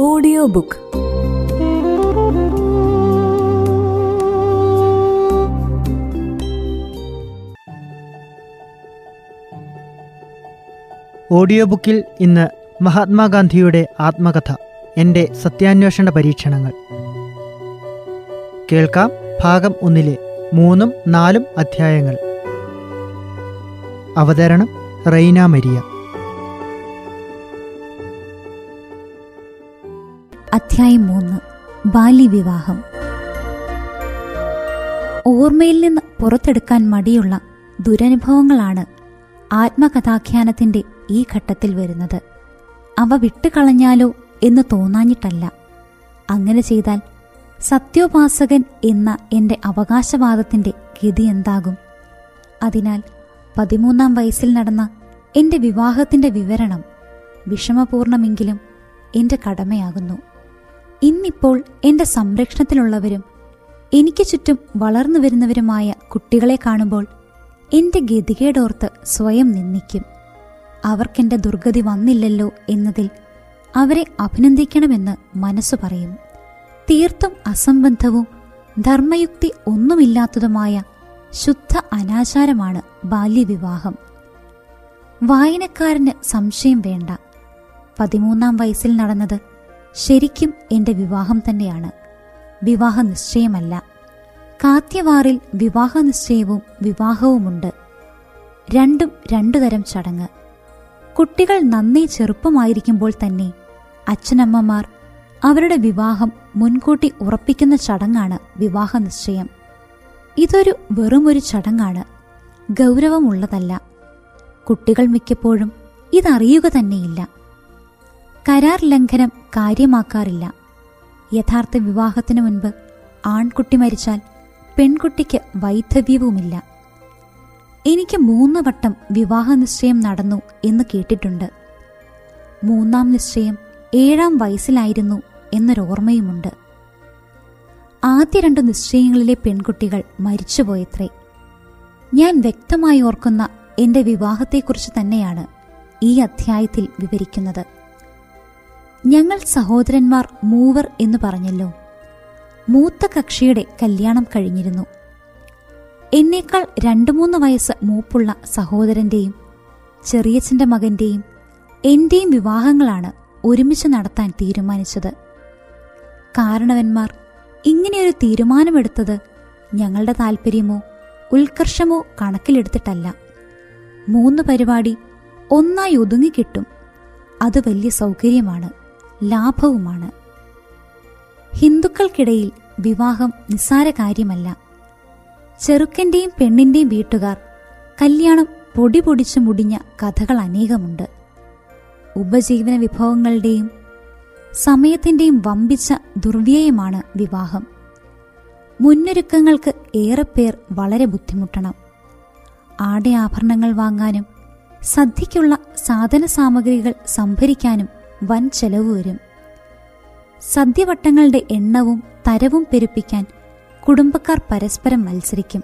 Audio book. Audio ബുക്കിൽ ഇന്ന് മഹാത്മാഗാന്ധിയുടെ ആത്മകഥ എന്റെ സത്യാന്വേഷണ പരീക്ഷണങ്ങൾ. കേൾക്കാം ഭാഗം ഒന്നിലെ മൂന്നും നാലും അധ്യായങ്ങൾ. അവതരണം റൈന മരിയ. അധ്യായം മൂന്ന്. ബാല്യവിവാഹം. ഓർമ്മയിൽ നിന്ന് പുറത്തെടുക്കാൻ മടിയുള്ള ദുരനുഭവങ്ങളാണ് ആത്മകഥാഖ്യാനത്തിന്റെ ഈ ഘട്ടത്തിൽ വരുന്നത്. അവ വിട്ടുകളഞ്ഞാലോ എന്ന് തോന്നാഞ്ഞിട്ടല്ല. അങ്ങനെ ചെയ്താൽ സത്യോപാസകൻ എന്ന എന്റെ അവകാശവാദത്തിന്റെ ഗതി എന്താകും? അതിനാൽ പതിമൂന്നാം വയസ്സിൽ നടന്ന എന്റെ വിവാഹത്തിന്റെ വിവരണം വിഷമപൂർണമെങ്കിലും എന്റെ കടമയാകുന്നു. ഇന്നിപ്പോൾ എന്റെ സംരക്ഷണത്തിലുള്ളവരും എനിക്ക് ചുറ്റും വളർന്നു വരുന്നവരുമായ കുട്ടികളെ കാണുമ്പോൾ എന്റെ ഗതികേടോർത്ത് സ്വയം നിന്ദിക്കും. അവർക്കെന്റെ ദുർഗതി വന്നില്ലല്ലോ എന്നതിൽ അവരെ അഭിനന്ദിക്കണമെന്ന് മനസ്സു പറയും. തീർത്തും അസംബന്ധവും ധർമ്മയുക്തി ഒന്നുമില്ലാത്തതുമായ ശുദ്ധ അനാചാരമാണ് ബാല്യവിവാഹം. വായനക്കാരന് സംശയം വേണ്ട. പതിമൂന്നാം വയസ്സിൽ നടന്നത് ശരിക്കും എന്റെ വിവാഹം തന്നെയാണ്. വിവാഹ നിശ്ചയമല്ല. കാത്യവാറിൽ വിവാഹ നിശ്ചയവും വിവാഹവുമുണ്ട്. രണ്ടും രണ്ടു തരം ചടങ്ങ്. കുട്ടികൾ നന്നേ ചെറുപ്പമായിരിക്കുമ്പോൾ തന്നെ അച്ഛനമ്മമാർ അവരുടെ വിവാഹം മുൻകൂട്ടി ഉറപ്പിക്കുന്ന ചടങ്ങാണ് വിവാഹ നിശ്ചയം. ഇതൊരു വെറുമൊരു ചടങ്ങാണ്. ഗൗരവമുള്ളതല്ല. കുട്ടികൾ മിക്കപ്പോഴും ഇതറിയുക തന്നെയില്ല. കരാർ ലംഘനം കാര്യമാക്കാറില്ല. യഥാർത്ഥ വിവാഹത്തിനു മുൻപ് ആൺകുട്ടി മരിച്ചാൽ പെൺകുട്ടിക്ക് വൈധവ്യവുമില്ല. എനിക്ക് മൂന്ന് വട്ടം വിവാഹ നിശ്ചയം നടന്നു എന്ന് കേട്ടിട്ടുണ്ട്. മൂന്നാം നിശ്ചയം ഏഴാം വയസ്സിലായിരുന്നു എന്നൊരോർമ്മയുമുണ്ട്. ആദ്യ രണ്ട് നിശ്ചയങ്ങളിലെ പെൺകുട്ടികൾ മരിച്ചുപോയത്രേ. ഞാൻ വ്യക്തമായി ഓർക്കുന്ന എന്റെ വിവാഹത്തെക്കുറിച്ച് തന്നെയാണ് ഈ അധ്യായത്തിൽ വിവരിക്കുന്നത്. ഞങ്ങൾ സഹോദരന്മാർ മൂവർ എന്ന് പറഞ്ഞല്ലോ. മൂത്ത കക്ഷിയുടെ കല്യാണം കഴിഞ്ഞിരുന്നു. എന്നേക്കാൾ രണ്ടു മൂന്ന് വയസ്സ് മൂപ്പുള്ള സഹോദരന്റെയും ചെറിയച്ഛന്റെ മകന്റെയും എന്റെയും വിവാഹങ്ങളാണ് ഒരുമിച്ച് നടത്താൻ തീരുമാനിച്ചത്. കാരണവന്മാർ ഇങ്ങനെയൊരു തീരുമാനമെടുത്തത് ഞങ്ങളുടെ താല്പര്യമോ ഉത്കർഷമോ കണക്കിലെടുത്തിട്ടല്ല. മൂന്ന് പരിപാടി ഒന്നായി ഒതുങ്ങിക്കിട്ടും അത് വലിയ സൗകര്യമാണ്. ലാഭവുമാണ്. ഹിന്ദുക്കൾക്കിടയിൽ വിവാഹം നിസ്സാര കാര്യമല്ല. ചെറുക്കന്റെയും പെണ്ണിന്റെയും വീട്ടുകാർ കല്യാണം പൊടി പൊടിച്ചു മുടിഞ്ഞ കഥകൾ അനേകമുണ്ട്. ഉപജീവന വിഭവങ്ങളുടെയും സമയത്തിന്റെയും വമ്പിച്ച ദുർവ്യയമാണ് വിവാഹം. മുന്നൊരുക്കങ്ങൾക്ക് ഏറെ പേർ വളരെ ബുദ്ധിമുട്ടണം. ആടയാഭരണങ്ങൾ വാങ്ങാനും സദ്യയ്ക്കുള്ള സാധന സാമഗ്രികൾ സംഭരിക്കാനും വൻ ചെലവ് വരും. സദ്യവട്ടങ്ങളുടെ എണ്ണവും തരവും പെരുപ്പിക്കാൻ കുടുംബക്കാർ പരസ്പരം മത്സരിക്കും.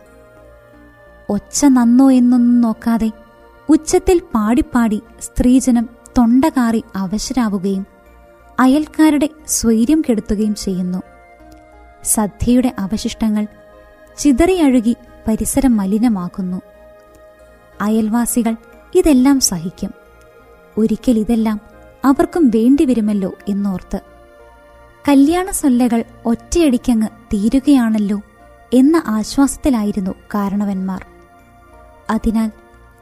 ഒച്ച നന്നോ എന്നൊന്നും നോക്കാതെ ഉച്ചത്തിൽ പാടിപ്പാടി സ്ത്രീജനം തൊണ്ടകാറി അവശരാവുകയും അയൽക്കാരുടെ സ്വൈര്യം കെടുത്തുകയും ചെയ്യുന്നു. സദ്യയുടെ അവശിഷ്ടങ്ങൾ ചിതറിയഴുകി പരിസരം മലിനമാക്കുന്നു. അയൽവാസികൾ ഇതെല്ലാം സഹിക്കും. ഒരിക്കൽ ഇതെല്ലാം അവർക്കും വേണ്ടിവരുമല്ലോ എന്നോർത്ത്. കല്യാണ സൊല്ലകൾ ഒറ്റയടിക്കങ്ങ് തീരുകയാണല്ലോ എന്ന ആശ്വാസത്തിലായിരുന്നു കാരണവന്മാർ. അതിനാൽ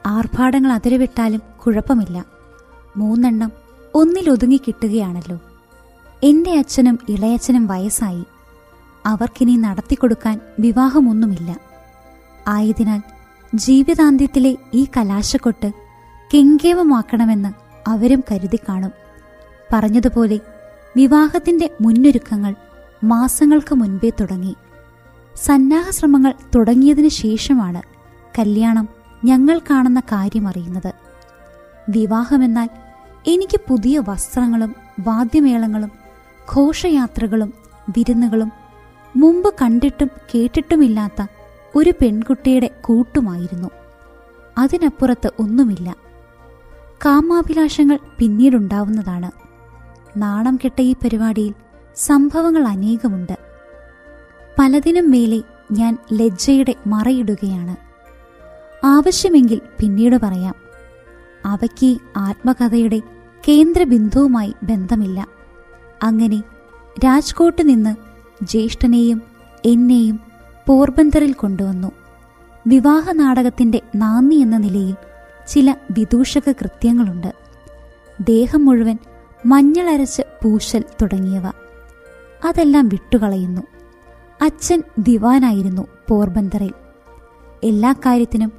ആർഭാടങ്ങൾ അതിരുവിട്ടാലും കുഴപ്പമില്ല. മൂന്നെണ്ണം ഒന്നിലൊതുങ്ങി കിട്ടുകയാണല്ലോ. എന്റെ അച്ഛനും ഇളയച്ഛനും വയസ്സായി. അവർക്കിനി നടത്തിക്കൊടുക്കാൻ വിവാഹമൊന്നുമില്ല. ആയതിനാൽ ജീവിതാന്ത്യത്തിലെ ഈ കലാശക്കൊട്ട് കെങ്കേവമാക്കണമെന്ന് അവരും കരുതി കാണും പറഞ്ഞതുപോലെ വിവാഹത്തിന്റെ മുന്നൊരുക്കങ്ങൾ മാസങ്ങൾക്ക് മുൻപേ തുടങ്ങി. സന്നാഹശ്രമങ്ങൾ തുടങ്ങിയതിനു ശേഷമാണ് കല്യാണം ഞങ്ങൾ കാണുന്ന കാര്യമറിയുന്നത് വിവാഹമെന്നാൽ എനിക്ക് പുതിയ വസ്ത്രങ്ങളും വാദ്യമേളങ്ങളും ഘോഷയാത്രകളും വിരുന്നുകളും മുമ്പ് കണ്ടിട്ടും കേട്ടിട്ടുമില്ലാത്ത ഒരു പെൺകുട്ടിയുടെ കൂട്ടുമായിരുന്നു. അതിനപ്പുറത്ത് ഒന്നുമില്ല. കാമാഭിലാഷങ്ങൾ പിന്നീടുണ്ടാവുന്നതാണ്. നാണം കെട്ട ഈ പരിപാടിയിൽ സംഭവങ്ങൾ അനേകമുണ്ട്. പലതിനും മേലെ ഞാൻ ലജ്ജയുടെ മറയിടുകയാണ്. ആവശ്യമെങ്കിൽ പിന്നീട് പറയാം. അവയ്ക്ക് ആത്മകഥയുടെ കേന്ദ്രബിന്ദുവുമായി ബന്ധമില്ല. അങ്ങനെ രാജ്കോട്ട് നിന്ന് ജ്യേഷ്ഠനെയും എന്നെയും പോർബന്തറിൽ കൊണ്ടുവന്നു. വിവാഹ നാടകത്തിന്റെ നാന്ദി എന്ന നിലയിൽ ചില വിദൂഷക കൃത്യങ്ങളുണ്ട്. ദേഹം മുഴുവൻ മഞ്ഞളരച്ച് പൂശൽ തുടങ്ങിയവ. അതെല്ലാം വിട്ടുകളയുന്നു. അച്ഛൻ ദിവാനായിരുന്നു പോർബന്തറിൽ എല്ലാ കാര്യത്തിനും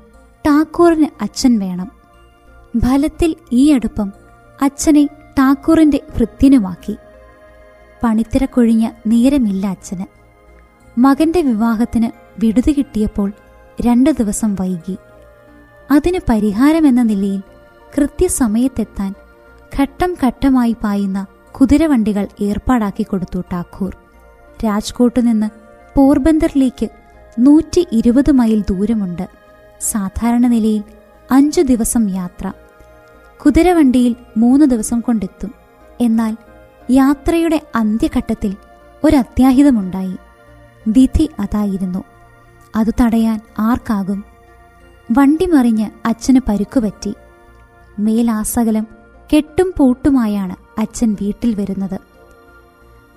ടാക്കൂറിന് അച്ഛൻ വേണം. ഫലത്തിൽ ഈ അടുപ്പം അച്ഛനെ ടാക്കൂറിന്റെ ഭൃത്യനുമാക്കി പണിത്തിരക്കൊഴിഞ്ഞ നേരമില്ല അച്ഛന്. മകന്റെ വിവാഹത്തിന് വിടുതു കിട്ടിയപ്പോൾ രണ്ടു ദിവസം വൈകി. അതിന് പരിഹാരമെന്ന നിലയിൽ കൃത്യസമയത്തെത്താൻ ഘട്ടം ഘട്ടമായി പായുന്ന കുതിരവണ്ടികൾ ഏർപ്പാടാക്കി കൊടുത്തു ടാക്കൂർ. രാജ്കോട്ട് നിന്ന് പോർബന്തറിലേക്ക് നൂറ്റി ഇരുപത് മൈൽ ദൂരമുണ്ട് സാധാരണ നിലയിൽ അഞ്ചു ദിവസം യാത്ര. കുതിരവണ്ടിയിൽ മൂന്ന് ദിവസം കൊണ്ടെത്തും. എന്നാൽ യാത്രയുടെ അന്ത്യഘട്ടത്തിൽ ഒരത്യാഹിതമുണ്ടായി. വിധി അതായിരുന്നു. അത് തടയാൻ ആർക്കാകും? വണ്ടി മറിഞ്ഞ് അച്ഛന് പരുക്കുപറ്റി. മേലാസകലം കെട്ടും പൂട്ടുമായാണ് അച്ഛൻ വീട്ടിൽ വരുന്നത്.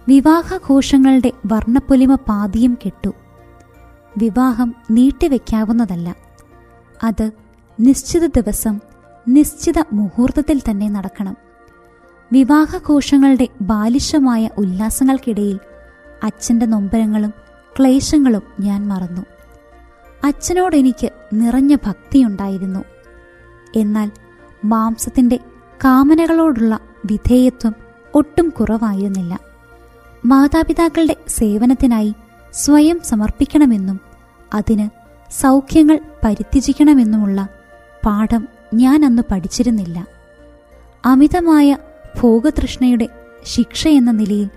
വിവാഹഘോഷങ്ങളുടെ വർണപ്പൊലിമ പാതിയും കെട്ടു. വിവാഹം നീട്ടിവെക്കാവുന്നതല്ല. അത് നിശ്ചിത ദിവസം നിശ്ചിത മുഹൂർത്തത്തിൽ തന്നെ നടക്കണം. വിവാഹഘോഷങ്ങളുടെ ബാലിശമായ ഉല്ലാസങ്ങൾക്കിടയിൽ അച്ഛന്റെ നൊമ്പരങ്ങളും ക്ലേശങ്ങളും ഞാൻ മറന്നു. അച്ഛനോടെനിക്ക് നിറഞ്ഞ ഭക്തിയുണ്ടായിരുന്നു. എന്നാൽ മാംസത്തിന്റെ കാമനകളോടുള്ള വിധേയത്വം ഒട്ടും കുറവായിരുന്നില്ല. മാതാപിതാക്കളുടെ സേവനത്തിനായി സ്വയം സമർപ്പിക്കണമെന്നും അതിന് സൗഖ്യങ്ങൾ പരിത്യജിക്കണമെന്നുമുള്ള പാഠം ഞാൻ അന്ന് പഠിച്ചിരുന്നില്ല. അമിതമായ ഭോഗതൃഷ്ണയുടെ ശിക്ഷ എന്ന നിലയിൽ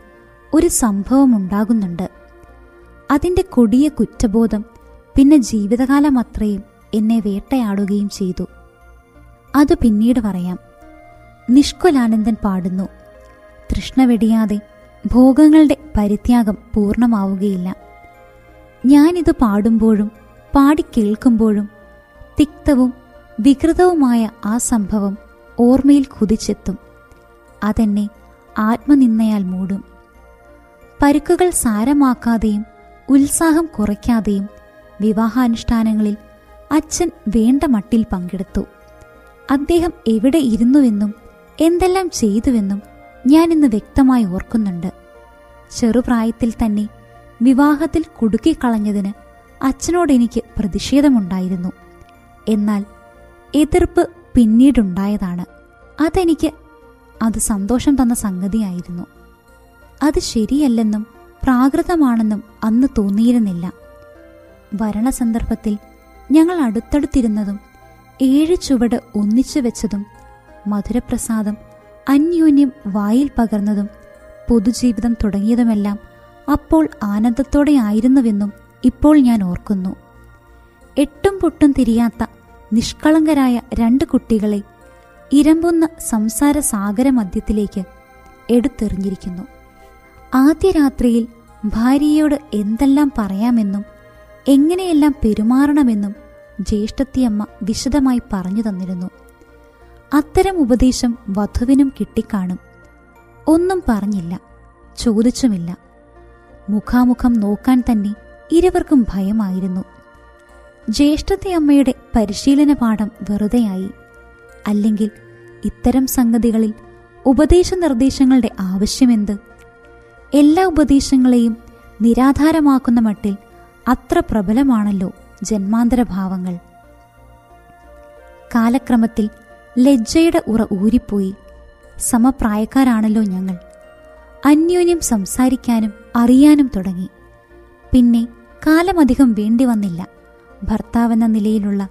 ഒരു സംഭവം ഉണ്ടാകുന്നുണ്ട് അതിന്റെ കൊടിയ കുറ്റബോധം പിന്നെ ജീവിതകാലം അത്രയും എന്നെ വേട്ടയാടുകയും ചെയ്തു. അത് പിന്നീട് പറയാം. നിഷ്കുലാനന്ദൻ പാടുന്നു. തൃഷ്ണ വെടിയാതെ ഭോഗങ്ങളുടെ പരിത്യാഗം പൂർണമാവുകയില്ല ഞാനിത് പാടുമ്പോഴും പാടിക്കേൾക്കുമ്പോഴും തിക്തവും വികൃതവുമായ ആ സംഭവം ഓർമ്മയിൽ കുതിച്ചെത്തും. അതെന്നെ ആത്മനിന്നയാൽ മൂടും. പരുക്കുകൾ സാരമാക്കാതെയും ഉത്സാഹം കുറയ്ക്കാതെയും വിവാഹാനുഷ്ഠാനങ്ങളിൽ അച്ഛൻ വേണ്ട മട്ടിൽ പങ്കെടുത്തു. അദ്ദേഹം എവിടെ ഇരുന്നുവെന്നും എന്തെല്ലാം ചെയ്തുവെന്നും ഞാൻ ഇന്ന് വ്യക്തമായി ഓർക്കുന്നുണ്ട്. ചെറുപ്രായത്തിൽ തന്നെ വിവാഹത്തിൽ കുടുക്കിക്കളഞ്ഞതിന് അച്ഛനോട് എനിക്ക് പ്രതിഷേധമുണ്ടായിരുന്നു. എന്നാൽ എതിർപ്പ് പിന്നീടുണ്ടായതാണ്. അതെനിക്ക് അത് സന്തോഷം തന്ന സംഗതിയായിരുന്നു. അത് ശരിയല്ലെന്നും പ്രാകൃതമാണെന്നും അന്ന് തോന്നിയിരുന്നില്ല. ഭരണസന്ദർഭത്തിൽ ഞങ്ങൾ അടുത്തടുത്തിരുന്നതും ഏഴ് ചുവട് ഒന്നിച്ചു വെച്ചതും മധുരപ്രസാദം അന്യോന്യം വായിൽ പകർന്നതും പൊതുജീവിതം തുടങ്ങിയതുമെല്ലാം അപ്പോൾ ആനന്ദത്തോടെ ആയിരുന്നുവെന്നും ഇപ്പോൾ ഞാൻ ഓർക്കുന്നു. എട്ടും പൊട്ടും തിരിയാത്ത നിഷ്കളങ്കരായ രണ്ട് കുട്ടികളെ ഇരമ്പുന്ന സംസാര സാഗരമധ്യത്തിലേക്ക് എടുത്തെറിഞ്ഞിരിക്കുന്നു. ആദ്യ രാത്രിയിൽ ഭാര്യയോട് എന്തെല്ലാം പറയാമെന്നും എങ്ങനെയെല്ലാം പെരുമാറണമെന്നും ജ്യേഷ്ഠത്തിയമ്മ വിശദമായി പറഞ്ഞു തന്നിരുന്നു. അത്തരം ഉപദേശം വധുവിനും കിട്ടിക്കാണും. ഒന്നും പറഞ്ഞില്ല ചോദിച്ചുമില്ല. മുഖാമുഖം നോക്കാൻ തന്നെ ഇരുവർക്കും ഭയമായിരുന്നു. ജ്യേഷ്ഠത്തെയമ്മയുടെ പരിശീലന പാഠം വെറുതെയായി. അല്ലെങ്കിൽ ഇത്തരം സംഗതികളിൽ ഉപദേശ നിർദ്ദേശങ്ങളുടെ ആവശ്യമെന്ത്? എല്ലാ ഉപദേശങ്ങളെയും നിരാധാരമാക്കുന്ന മട്ടിൽ അത്ര പ്രബലമാണല്ലോ ജന്മാന്തരഭാവങ്ങൾ. കാലക്രമത്തിൽ ലജ്ജയുടെ ഉറ ഊരിപ്പോയി. സമപ്രായക്കാരാണല്ലോ ഞങ്ങൾ. അന്യോന്യം സംസാരിക്കാനും അറിയാനും തുടങ്ങി. പിന്നെ കാലമധികം വേണ്ടി വന്നില്ല ഭർത്താവെന്ന നിലയിലുള്ള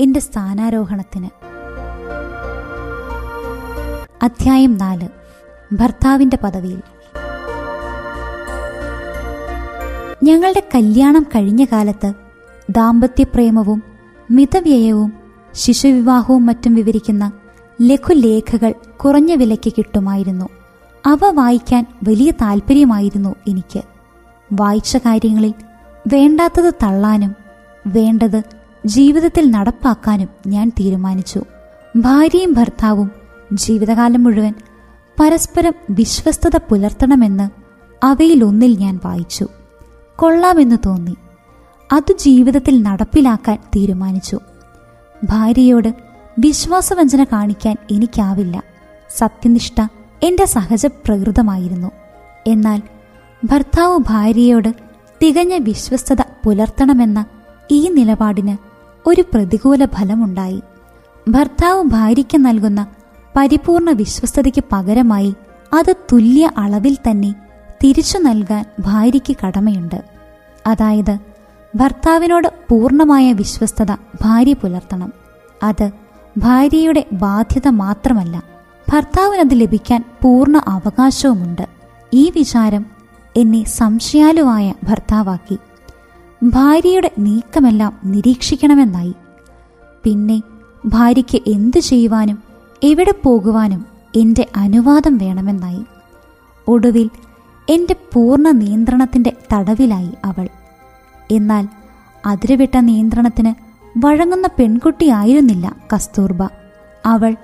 എന്റെ സ്ഥാനാരോഹണത്തിന്. അധ്യായം നാല്. ഭർത്താവിന്റെ പദവിയിൽ. ഞങ്ങളുടെ കല്യാണം കഴിഞ്ഞ കാലത്ത് ദാമ്പത്യപ്രേമവും മിതവ്യയവും ശിശുവിവാഹവും മറ്റും വിവരിക്കുന്ന ലഘുലേഖകൾ കുറഞ്ഞ വിലയ്ക്ക് കിട്ടുമായിരുന്നു. അവ വായിക്കാൻ വലിയ താല്പര്യമായിരുന്നു എനിക്ക്. വായിച്ച കാര്യങ്ങളിൽ വേണ്ടാത്തത് തള്ളാനും വേണ്ടത് ജീവിതത്തിൽ നടപ്പാക്കാനും ഞാൻ തീരുമാനിച്ചു. ഭാര്യയും ഭർത്താവും ജീവിതകാലം മുഴുവൻ പരസ്പരം വിശ്വസ്തത പുലർത്തണമെന്ന് അവയിലൊന്നിൽ ഞാൻ വായിച്ചു. കൊള്ളാമെന്ന് തോന്നി. അത് ജീവിതത്തിൽ നടപ്പിലാക്കാൻ തീരുമാനിച്ചു. ഭാര്യയോട് വിശ്വാസവഞ്ചന കാണിക്കാൻ എനിക്കാവില്ല. സത്യനിഷ്ഠ എന്റെ സഹജ പ്രകൃതമായിരുന്നു എന്നാൽ ഭർത്താവ് ഭാര്യയോട് തികഞ്ഞ വിശ്വസ്തത പുലർത്തണമെന്ന ഈ നിലപാടിന് ഒരു പ്രതികൂല ഫലമുണ്ടായി. ഭർത്താവ് ഭാര്യയ്ക്ക് നൽകുന്ന പരിപൂർണ വിശ്വസ്തതയ്ക്ക് പകരമായി അത് തുല്യ അളവിൽ തന്നെ തിരിച്ചു നൽകാൻ ഭാര്യയ്ക്ക് കടമയുണ്ട്. അതായത് ഭർത്താവിനോട് പൂർണമായ വിശ്വസ്തത ഭാര്യ പുലർത്തണം. അത് ഭാര്യയുടെ ബാധ്യത മാത്രമല്ല ഭർത്താവിനത് ലഭിക്കാൻ പൂർണ അവകാശവുമുണ്ട്. ഈ വിചാരം എന്നെ സംശയാലുവായ ഭർത്താവാക്കി. ഭാര്യയുടെ നീക്കമെല്ലാം നിരീക്ഷിക്കണമെന്നായി. പിന്നെ ഭാര്യയ്ക്ക് എന്തു ചെയ്യുവാനും എവിടെ പോകുവാനും എന്റെ അനുവാദം വേണമെന്നായി. ഒടുവിൽ എന്റെ പൂർണ നിയന്ത്രണത്തിന്റെ തടവിലായി അവൾ. എന്നാൽ അതിരുവിട്ട നിയന്ത്രണത്തിന് വഴങ്ങുന്ന പെൺകുട്ടിയായിരുന്നില്ല കസ്തൂർബ. അവൾ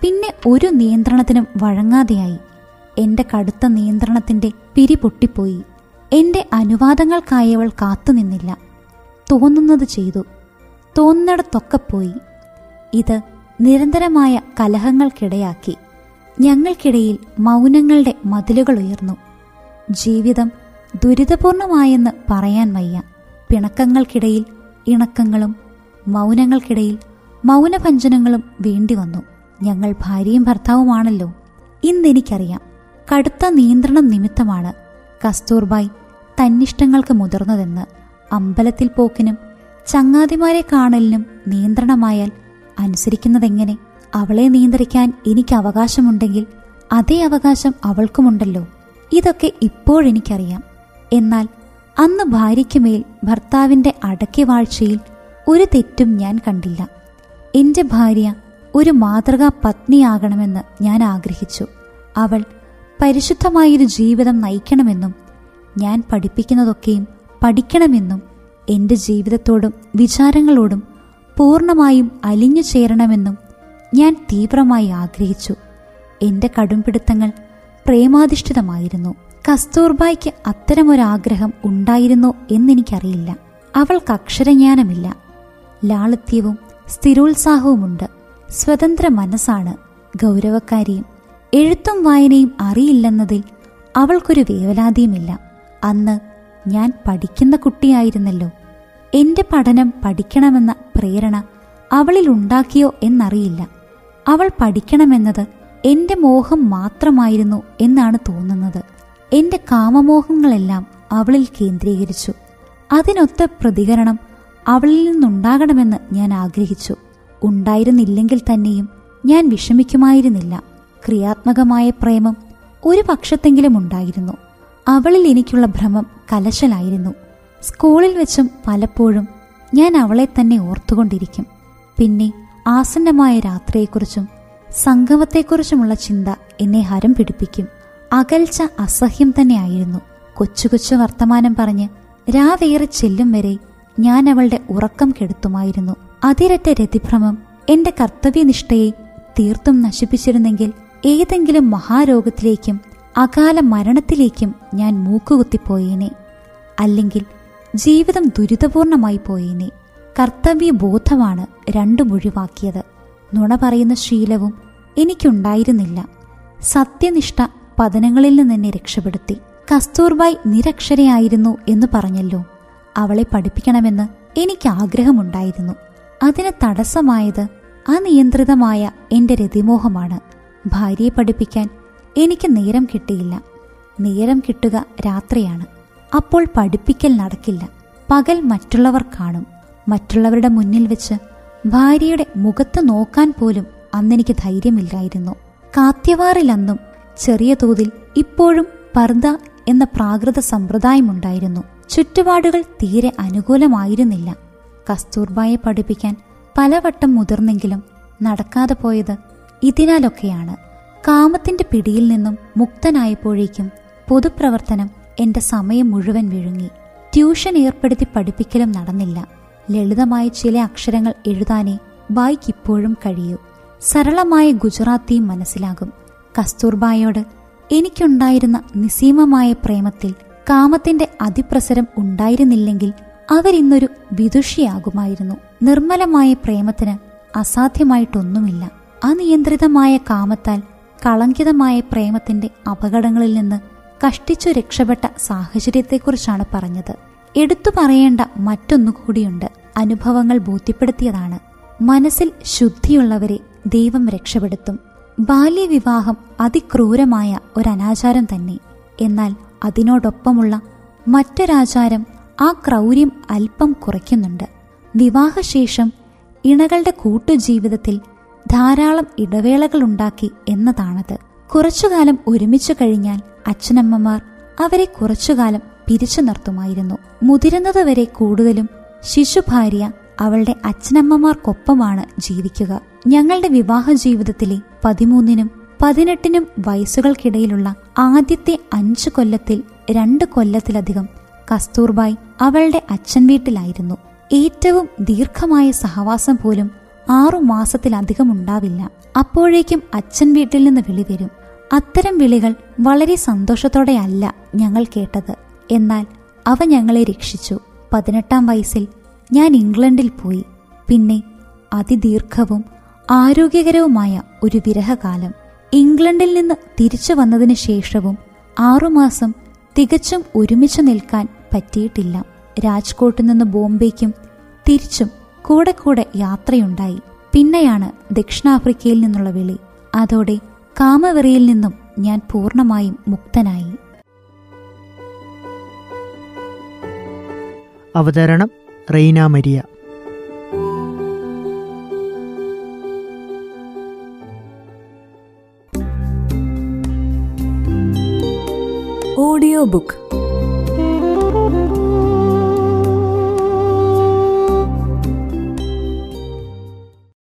പിന്നെ ഒരു നിയന്ത്രണത്തിനും വഴങ്ങാതെയായി. എന്റെ കടുത്ത നിയന്ത്രണത്തിന്റെ പിരി പൊട്ടിപ്പോയി. എന്റെ അനുവാദങ്ങൾക്കായി അവൾ കാത്തുനിന്നില്ല തോന്നുന്നത് ചെയ്തു. തോന്നുന്നിടത്തൊക്കെ പോയി. ഇത് നിരന്തരമായ കലഹങ്ങൾക്കിടയാക്കി. ഞങ്ങൾക്കിടയിൽ മൗനങ്ങളുടെ മതിലുകൾ ഉയർന്നു. ജീവിതം ദുരിതപൂർണമായെന്ന് പറയാൻ വയ്യ. പിണക്കങ്ങൾക്കിടയിൽ ഇണക്കങ്ങളും മൗനങ്ങൾക്കിടയിൽ മൗനഭഞ്ജനങ്ങളും വേണ്ടി വന്നു ഞങ്ങൾ ഭാര്യയും ഭർത്താവുമാണല്ലോ. ഇന്നെനിക്കറിയാം കടുത്ത നിയന്ത്രണം നിമിത്തമാണ് കസ്തൂർബായ് തന്നിഷ്ടങ്ങൾക്ക് മുതിർന്നതെന്ന് അമ്പലത്തിൽ പോക്കിനും ചങ്ങാതിമാരെ കാണലിനും നിയന്ത്രണമായാൽ അനുസരിക്കുന്നതെങ്ങനെ അവളെ നിയന്ത്രിക്കാൻ എനിക്ക് അവകാശമുണ്ടെങ്കിൽ അതേ അവകാശം അവൾക്കുമുണ്ടല്ലോ. ഇതൊക്കെ ഇപ്പോഴെനിക്കറിയാം. എന്നാൽ അന്ന് ഭാര്യയ്ക്കുമേൽ ഭർത്താവിന്റെ അടക്കിവാഴ്ചയിൽ ഒരു തെറ്റും ഞാൻ കണ്ടില്ല. എന്റെ ഭാര്യ ഒരു മാതൃകാ പത്നിയാകണമെന്ന് ഞാൻ ആഗ്രഹിച്ചു. അവൾ പരിശുദ്ധമായൊരു ജീവിതം നയിക്കണമെന്നും ഞാൻ പഠിപ്പിക്കുന്നതൊക്കെയും പഠിക്കണമെന്നും എന്റെ ജീവിതത്തോടും വിചാരങ്ങളോടും പൂർണമായും അലിഞ്ഞു ചേരണമെന്നും ഞാൻ തീവ്രമായി ആഗ്രഹിച്ചു. എന്റെ കടുംപിടുത്തങ്ങൾ പ്രേമാധിഷ്ഠിതമായിരുന്നു. കസ്തൂർബായ്ക്ക് അത്തരമൊരാഗ്രഹം ഉണ്ടായിരുന്നോ എന്നെനിക്കറിയില്ല. അവൾക്ക് അക്ഷരജ്ഞാനമില്ല. ലാളിത്യവും സ്ഥിരോത്സാഹവുമുണ്ട്. സ്വതന്ത്ര മനസ്സാണ് ഗൗരവക്കാരിയും. എഴുത്തും വായനയും അറിയില്ലെന്നതിൽ അവൾക്കൊരു വേവലാതിയുമില്ല. അന്ന് ഞാൻ പഠിക്കുന്ന കുട്ടിയായിരുന്നല്ലോ. എന്റെ പഠനം പഠിക്കണമെന്ന പ്രേരണ അവളിൽ ഉണ്ടാക്കിയോ എന്നറിയില്ല. അവൾ പഠിക്കണമെന്നത് എന്റെ മോഹം മാത്രമായിരുന്നു എന്നാണ് തോന്നുന്നത്. എന്റെ കാമമോഹങ്ങളെല്ലാം അവളിൽ കേന്ദ്രീകരിച്ചു. അതിനൊത്ത പ്രതികരണം അവളിൽ നിന്നുണ്ടാകണമെന്ന് ഞാൻ ആഗ്രഹിച്ചു. ഉണ്ടായിരുന്നില്ലെങ്കിൽ തന്നെയും ഞാൻ വിഷമിക്കുമായിരുന്നില്ല. ക്രിയാത്മകമായ പ്രേമം ഒരു പക്ഷത്തെങ്കിലും ഉണ്ടായിരുന്നു. അവളിൽ എനിക്കുള്ള ഭ്രമം കലശലായിരുന്നു. സ്കൂളിൽ വെച്ചും പലപ്പോഴും ഞാൻ അവളെ തന്നെ ഓർത്തുകൊണ്ടിരിക്കും. പിന്നെ ആസന്നമായ രാത്രിയെക്കുറിച്ചും സംഗമത്തെക്കുറിച്ചുമുള്ള ചിന്ത എന്നെ ഹരം പിടിപ്പിക്കും. അകൽച്ച അസഹ്യം തന്നെയായിരുന്നു. കൊച്ചു കൊച്ചു വർത്തമാനം പറഞ്ഞ് രാവേറെ ചെല്ലും വരെ ഞാൻ അവളുടെ ഉറക്കം കെടുത്തുമായിരുന്നു. അതിരറ്റ രതിഭ്രമം എന്റെ കർത്തവ്യനിഷ്ഠയെ തീർത്തും നശിപ്പിച്ചിരുന്നെങ്കിൽ ഏതെങ്കിലും മഹാരോഗത്തിലേക്കും അകാല മരണത്തിലേക്കും ഞാൻ മൂക്കുകുത്തിപ്പോയേനെ. അല്ലെങ്കിൽ ജീവിതം ദുരിതപൂർണമായി പോയേനെ. കർത്തവ്യ ബോധമാണ് രണ്ടും ഒഴിവാക്കിയത്. നുണ പറയുന്ന ശീലവും എനിക്കുണ്ടായിരുന്നില്ല. സത്യനിഷ്ഠ പതനങ്ങളിൽ നിന്ന് എന്നെ രക്ഷപ്പെടുത്തി. കസ്തൂർബായ് നിരക്ഷരയായിരുന്നു എന്ന് പറഞ്ഞല്ലോ. അവളെ പഠിപ്പിക്കണമെന്ന് എനിക്ക് ആഗ്രഹമുണ്ടായിരുന്നു. അതിന് തടസ്സമായത് അനിയന്ത്രിതമായ എന്റെ രതിമോഹമാണ്. ഭാര്യയെ പഠിപ്പിക്കാൻ എനിക്ക് നേരം കിട്ടിയില്ല. നേരം കിട്ടുക രാത്രിയാണ്. അപ്പോൾ പഠിപ്പിക്കൽ നടക്കില്ല. പകൽ മറ്റുള്ളവർ കാണും. മറ്റുള്ളവരുടെ മുന്നിൽ വെച്ച് ഭാര്യയുടെ മുഖത്ത് നോക്കാൻ പോലും അന്നെനിക്ക് ധൈര്യമില്ലായിരുന്നു. കാത്യവാറിലന്നും ചെറിയ തോതിൽ ഇപ്പോഴും പർദ എന്ന പ്രാകൃത സമ്പ്രദായമുണ്ടായിരുന്നു. ചുറ്റുപാടുകൾ തീരെ അനുകൂലമായിരുന്നില്ല. കസ്തൂർബായെ പഠിപ്പിക്കാൻ പലവട്ടം മുതിർന്നെങ്കിലും നടക്കാതെ പോയത് ഇതിനാലൊക്കെയാണ്. കാമത്തിന്റെ പിടിയിൽ നിന്നും മുക്തനായപ്പോഴേക്കും പൊതുപ്രവർത്തനം എന്റെ സമയം മുഴുവൻ വിഴുങ്ങി. ട്യൂഷൻ ഏർപ്പെടുത്തി പഠിപ്പിക്കലും നടന്നില്ല. ലളിതമായ ചില അക്ഷരങ്ങൾ എഴുതാനേ ബായിക്കിപ്പോഴും കഴിയൂ. സരളമായ ഗുജറാത്തിയും മനസ്സിലാകും. കസ്തൂർബായോട് എനിക്കുണ്ടായിരുന്ന നിസീമമായ പ്രേമത്തിൽ കാമത്തിന്റെ അതിപ്രസരം ഉണ്ടായിരുന്നില്ലെങ്കിൽ അവരിന്നൊരു വിദുഷിയാകുമായിരുന്നു. നിർമ്മലമായ പ്രേമത്തിന് അസാധ്യമായിട്ടൊന്നുമില്ല. അനിയന്ത്രിതമായ കാമത്താൽ കളങ്കിതമായ പ്രേമത്തിന്റെ അപകടങ്ങളിൽ നിന്ന് കഷ്ടിച്ചു രക്ഷപ്പെട്ട സാഹചര്യത്തെക്കുറിച്ചാണ് പറഞ്ഞത്. എടുത്തു പറയേണ്ട മറ്റൊന്നുകൂടിയുണ്ട് അനുഭവങ്ങൾ ബോധ്യപ്പെടുത്തിയതാണ്. മനസ്സിൽ ശുദ്ധിയുള്ളവരെ ദൈവം രക്ഷപ്പെടുത്തും. ബാല്യവിവാഹം അതിക്രൂരമായ ഒരനാചാരം തന്നെ. എന്നാൽ അതിനോടൊപ്പമുള്ള മറ്റൊരാചാരം ആ ക്രൗര്യം അല്പം കുറയ്ക്കുന്നുണ്ട്. വിവാഹശേഷം ഇണകളുടെ കൂട്ടുജീവിതത്തിൽ ധാരാളം ഇടവേളകളുണ്ടാക്കി എന്നതാണത്. കുറച്ചുകാലം ഒരുമിച്ചു കഴിഞ്ഞാൽ അച്ഛനമ്മമാർ അവരെ കുറച്ചുകാലം പിരിച്ചു നിർത്തുമായിരുന്നു. മുതിരുന്നതുവരെ കൂടുതലും ശിശുഭാര്യ അവളുടെ അച്ഛനമ്മമാർക്കൊപ്പമാണ് ജീവിക്കുക. ഞങ്ങളുടെ വിവാഹ ജീവിതത്തിലെ പതിമൂന്നിനും പതിനെട്ടിനും വയസ്സുകൾക്കിടയിലുള്ള ആദ്യത്തെ അഞ്ചു കൊല്ലത്തിൽ രണ്ട് കൊല്ലത്തിലധികം കസ്തൂർബായ് അവളുടെ അച്ഛൻ വീട്ടിലായിരുന്നു. ഏറ്റവും ദീർഘമായ സഹവാസം പോലും ആറു മാസത്തിലധികം ഉണ്ടാവില്ല. അപ്പോഴേക്കും അച്ഛൻ വീട്ടിൽ നിന്ന് വിളി വരും. അത്തരം വിളികൾ വളരെ സന്തോഷത്തോടെയല്ല ഞങ്ങൾ കേട്ടത്. എന്നാൽ അവ ഞങ്ങളെ രക്ഷിച്ചു. പതിനെട്ടാം വയസ്സിൽ ഞാൻ ഇംഗ്ലണ്ടിൽ പോയി. പിന്നെ അതിദീർഘവും ആരോഗ്യകരവുമായ ഒരു വിരഹകാലം. ഇംഗ്ലണ്ടിൽ നിന്ന് തിരിച്ചു വന്നതിന് ശേഷവും ആറുമാസം തികച്ചും ഒരുമിച്ച് നിൽക്കാൻ പറ്റിയിട്ടില്ല. രാജ്കോട്ടിൽ നിന്ന് ബോംബെക്കും തിരിച്ചും കൂടെ കൂടെ യാത്രയുണ്ടായി. പിന്നെയാണ് ദക്ഷിണാഫ്രിക്കയിൽ നിന്നുള്ള വിളി. അതോടെ കാമവെറിയിൽ നിന്നും ഞാൻ പൂർണമായും മുക്തനായി. അവതരണം റെയ്ന മരിയ. Audio book